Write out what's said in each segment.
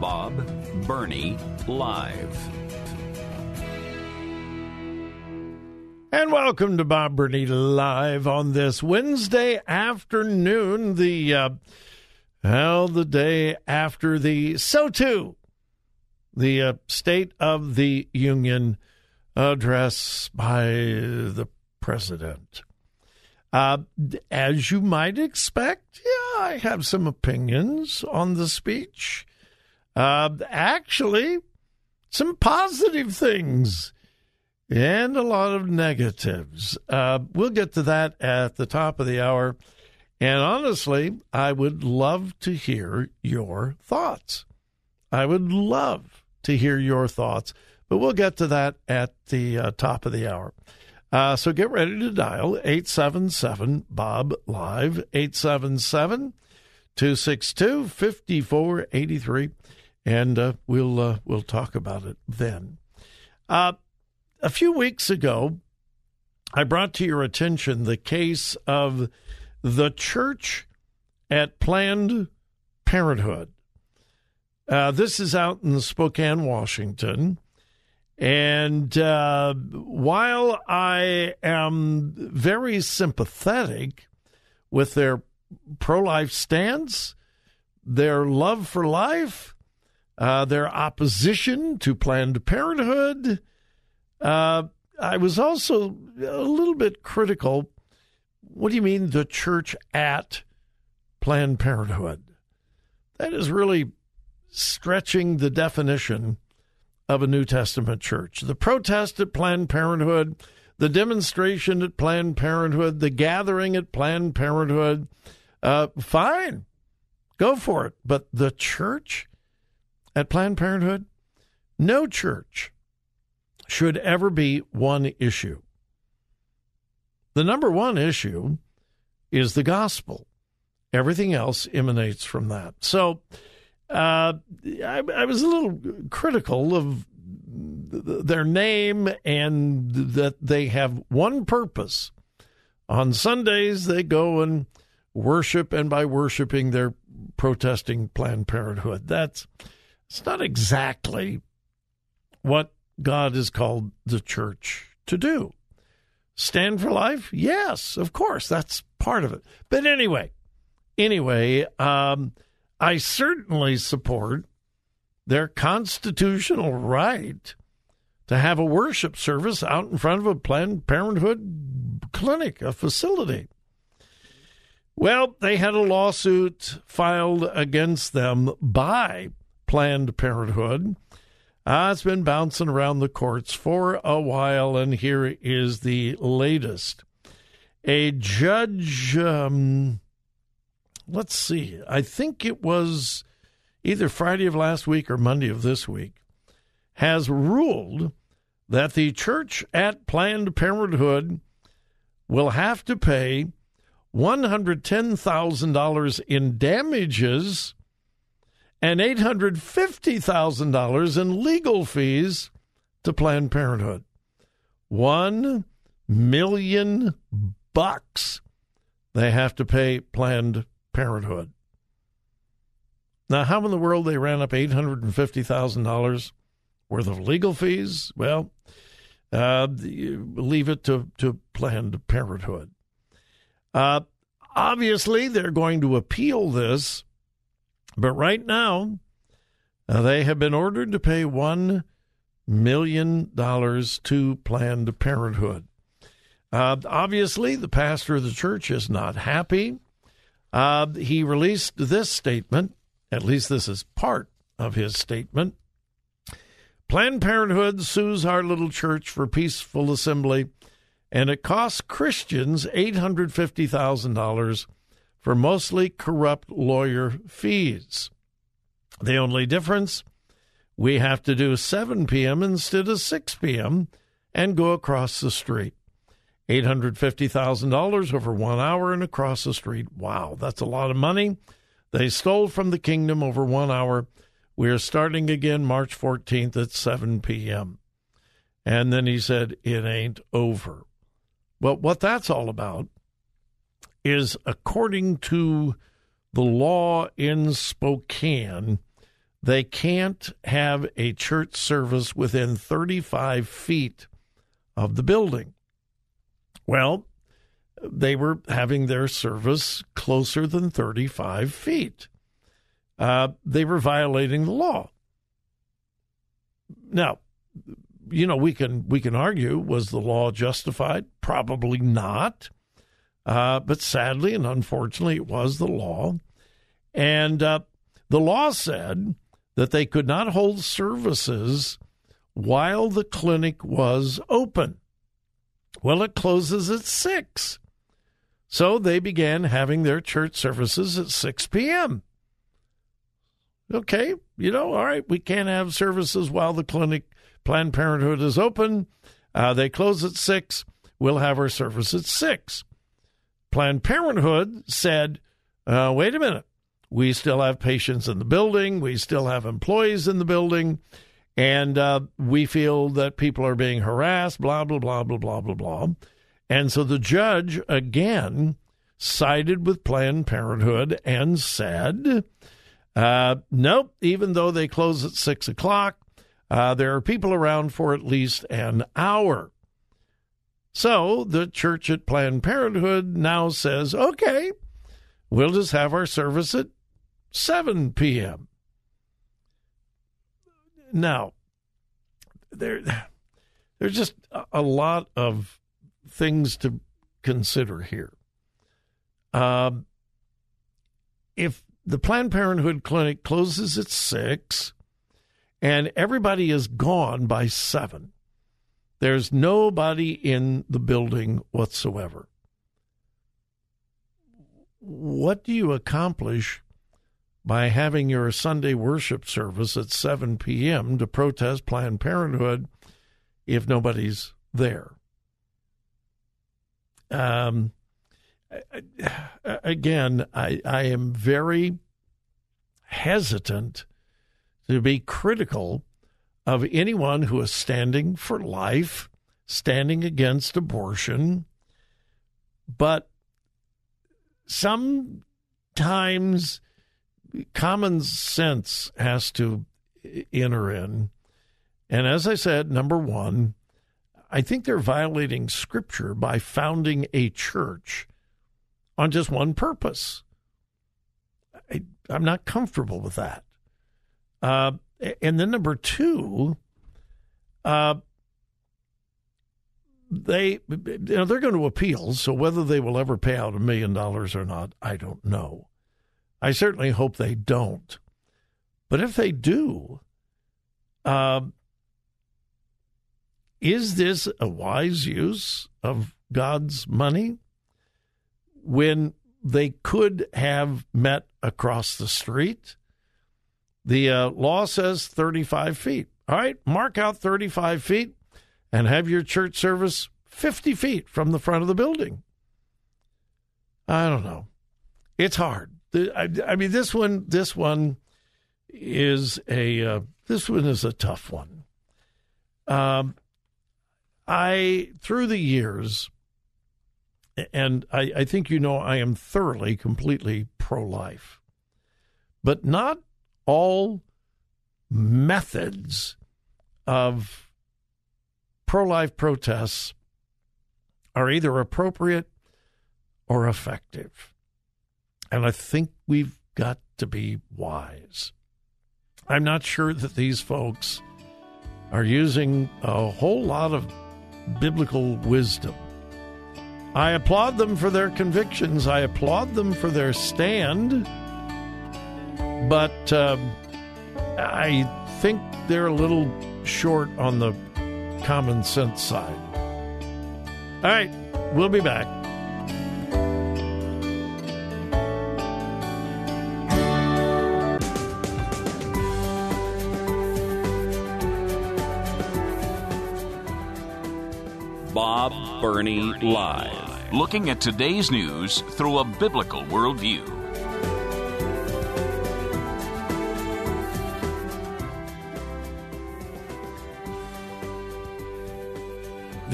Bob Burney Live. And welcome to Bob Burney Live on this Wednesday afternoon, the uh, well, the day after the so too the uh, State of the Union address by the president. Uh, as you might expect, yeah, I have some opinions on the speech. Uh, actually, some positive things and a lot of negatives. Uh, we'll get to that at the top of the hour. And honestly, I would love to hear your thoughts. I would love to hear your thoughts, but we'll get to that at the uh, top of the hour. Uh, so get ready to dial 877 Bob Live, 877 262 5483, and uh, we'll, uh, we'll talk about it then. Uh, a few weeks ago, I brought to your attention the case of the church at Planned Parenthood. Uh, this is out in Spokane, Washington. And uh, while I am very sympathetic with their pro life stance, their love for life, uh, their opposition to Planned Parenthood, uh, I was also a little bit critical. What do you mean, the church at Planned Parenthood? That is really stretching the definition of a New Testament church. The protest at Planned Parenthood, the demonstration at Planned Parenthood, the gathering at Planned Parenthood, uh, fine, go for it. But the church at Planned Parenthood, no church should ever be one issue. The number one issue is the gospel. Everything else emanates from that. So uh, I, I, was a little critical of their name and that they have one purpose. On Sundays, they go and worship, and by worshiping, they're protesting Planned Parenthood. That's it's not exactly what God has called the church to do. Stand for life? Yes, of course, that's part of it. But anyway, anyway, um, I certainly support their constitutional right to have a worship service out in front of a Planned Parenthood clinic, a facility. Well, they had a lawsuit filed against them by Planned Parenthood. Uh, it's been bouncing around the courts for a while, and here is the latest. A judge um, let's see, I think it was either Friday of last week or Monday of this week, has ruled that the church at Planned Parenthood will have to pay $110,000 in damages and $850,000 in legal fees to Planned Parenthood. One million bucks they have to pay Planned Parenthood. Now, how in the world they ran up $850,000 worth of legal fees? Well, uh, leave it to, to Planned Parenthood. Uh, obviously, they're going to appeal this, but right now, uh, they have been ordered to pay $1 million to Planned Parenthood. Uh, obviously, the pastor of the church is not happy. Uh, he released this statement, at least this is part of his statement. Planned Parenthood sues our little church for peaceful assembly, and it costs Christians $850,000 for mostly corrupt lawyer fees. The only difference we have to do 7 p.m. instead of 6 p.m. and go across the street. $850,000 over one hour and across the street. Wow, that's a lot of money. They stole from the kingdom over one hour. We are starting again March 14th at 7 p.m. And then he said, It ain't over. Well, what that's all about is according to the law in Spokane, they can't have a church service within 35 feet of the building. Well, they were having their service closer than 35 feet. Uh, they were violating the law. Now, you know, we can we can argue was the law justified? Probably not. Uh, but sadly and unfortunately, it was the law, and uh, the law said that they could not hold services while the clinic was open. Well, it closes at 6. So they began having their church services at 6 p.m. Okay, you know, all right, we can't have services while the clinic, Planned Parenthood is open. Uh, they close at 6. We'll have our service at 6. Planned Parenthood said, uh, wait a minute. We still have patients in the building. We still have employees in the building. And uh, we feel that people are being harassed, blah, blah, blah, blah, blah, blah, blah. And so the judge again sided with Planned Parenthood and said, uh, nope, even though they close at six o'clock, uh, there are people around for at least an hour. So the church at Planned Parenthood now says, okay, we'll just have our service at 7 p.m. Now, there, there's just a lot of things to consider here. Um, if the Planned Parenthood clinic closes at six and everybody is gone by seven, there's nobody in the building whatsoever. What do you accomplish by having your Sunday worship service at 7 p.m. to protest Planned Parenthood if nobody's there. Um, again, I, I am very hesitant to be critical of anyone who is standing for life, standing against abortion, but sometimes common sense has to enter in. And as I said, number one, I think they're violating scripture by founding a church on just one purpose. I, am not comfortable with that. Uh, and then number two, uh, they you know they're going to appeal. So whether they will ever pay out a million dollars or not, I don't know. I certainly hope they don't. But if they do, uh, is this a wise use of God's money? When they could have met across the street. The uh, law says 35 feet. All right, mark out 35 feet and have your church service 50 feet from the front of the building. I don't know. It's hard. I, I mean, this one, this one is a, uh, this one is a tough one. Um, I, through the years, and I, I think you know I am thoroughly, completely pro life, but not all methods of pro life protests are either appropriate or effective. And I think we've got to be wise. I'm not sure that these folks are using a whole lot of biblical wisdom. I applaud them for their convictions, I applaud them for their stand, but um, I think they're a little short on the common sense side. All right, we'll be back. Bob Burney Live. Looking at today's news through a biblical worldview.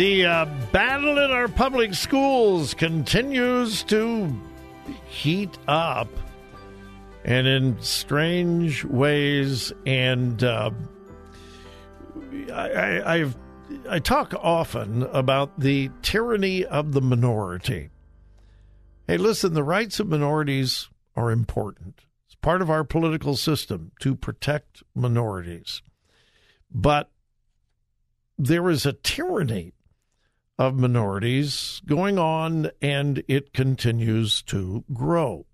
The uh, battle in our public schools continues to heat up and in strange ways. And uh, I, I've I talk often about the tyranny of the minority. Hey, listen, the rights of minorities are important. It's part of our political system to protect minorities. But there is a tyranny of minorities going on, and it continues to grow.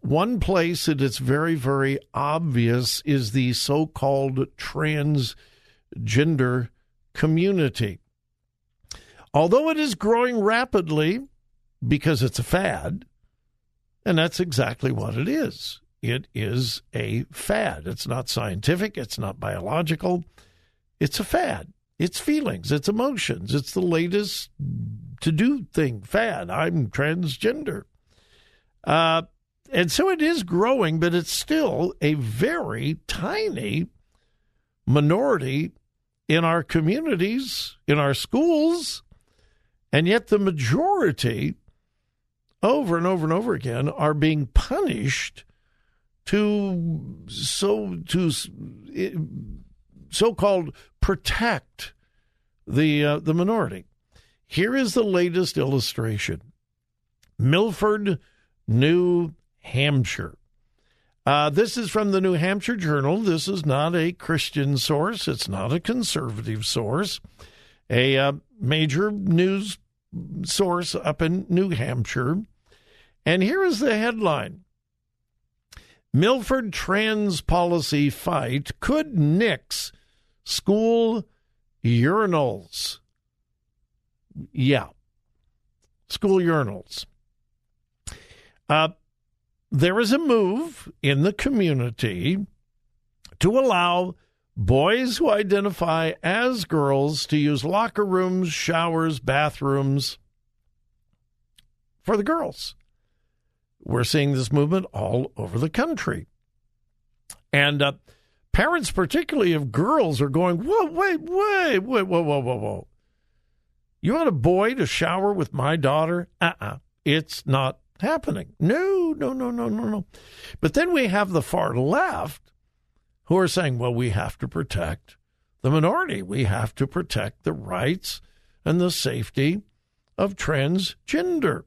One place that it's very, very obvious is the so called transgender community. Although it is growing rapidly because it's a fad, and that's exactly what it is. It is a fad. It's not scientific, it's not biological, it's a fad. It's feelings, it's emotions, it's the latest to do thing, fad. I'm transgender. Uh, and so it is growing, but it's still a very tiny minority in our communities, in our schools, and yet the majority, over and over and over again, are being punished to so to so-called protect the uh, the minority. Here is the latest illustration: Milford, New Hampshire. Uh, this is from the New Hampshire Journal. This is not a Christian source. It's not a conservative source. A uh, major news source up in New Hampshire. And here is the headline Milford trans policy fight could nix school urinals. Yeah, school urinals. Uh, there is a move in the community to allow boys who identify as girls to use locker rooms, showers, bathrooms for the girls. We're seeing this movement all over the country. And uh, parents, particularly of girls, are going, whoa, wait, wait, wait, whoa, whoa, whoa, whoa. You want a boy to shower with my daughter? Uh uh-uh. uh. It's not happening. No, no, no, no, no, no. But then we have the far left who are saying, well, we have to protect the minority. We have to protect the rights and the safety of transgender.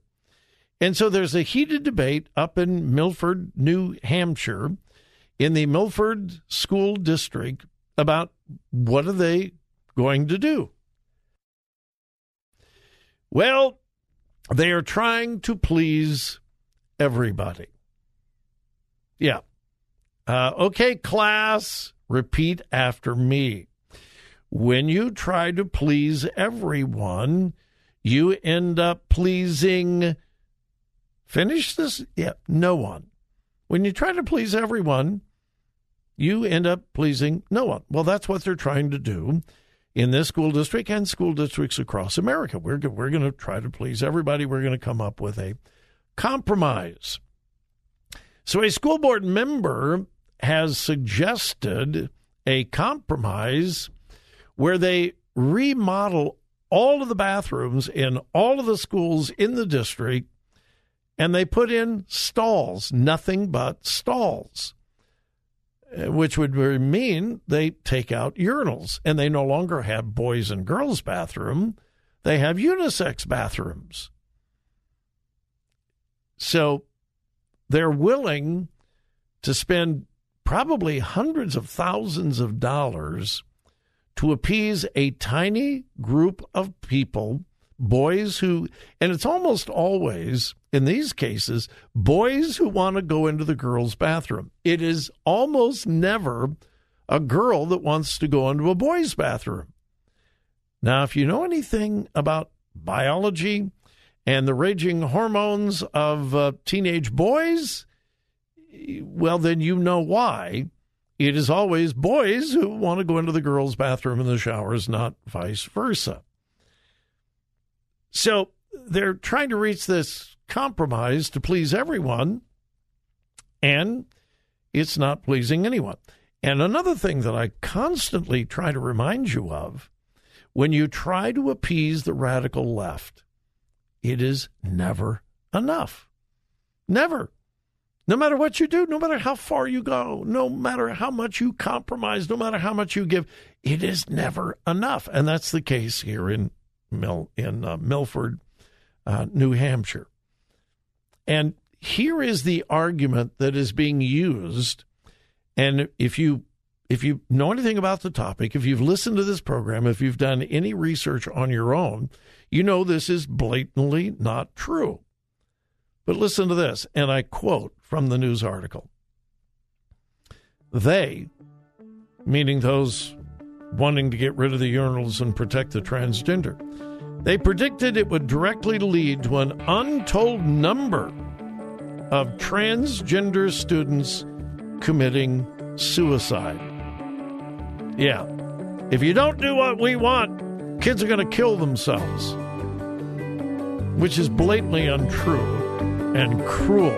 And so there's a heated debate up in Milford, New Hampshire, in the Milford School District about what are they going to do. Well, they are trying to please everybody. Yeah. Uh, okay, class, repeat after me. When you try to please everyone, you end up pleasing finish this? Yeah, no one. When you try to please everyone, you end up pleasing no one. Well, that's what they're trying to do in this school district and school districts across America. We're, we're going to try to please everybody. We're going to come up with a compromise. So, a school board member has suggested a compromise where they remodel all of the bathrooms in all of the schools in the district and they put in stalls, nothing but stalls, Uh, which would mean they take out urinals and they no longer have boys and girls bathroom, they have unisex bathrooms. So they're willing to spend probably hundreds of thousands of dollars to appease a tiny group of people, boys who, and it's almost always, in these cases, boys who want to go into the girls' bathroom. It is almost never a girl that wants to go into a boys' bathroom. Now, if you know anything about biology and the raging hormones of uh, teenage boys, well, then you know why. It is always boys who want to go into the girls' bathroom in the showers, not vice versa. So they're trying to reach this compromise to please everyone, and it's not pleasing anyone. And another thing that I constantly try to remind you of when you try to appease the radical left, it is never enough. Never. No matter what you do, no matter how far you go, no matter how much you compromise, no matter how much you give, it is never enough. And that's the case here in Mil- in uh, Milford, uh, New Hampshire. And here is the argument that is being used. And if you if you know anything about the topic, if you've listened to this program, if you've done any research on your own, you know this is blatantly not true. But listen to this, and I quote from the news article. They, meaning those wanting to get rid of the urinals and protect the transgender, they predicted it would directly lead to an untold number of transgender students committing suicide. Yeah. If you don't do what we want, kids are going to kill themselves, which is blatantly untrue and cruel.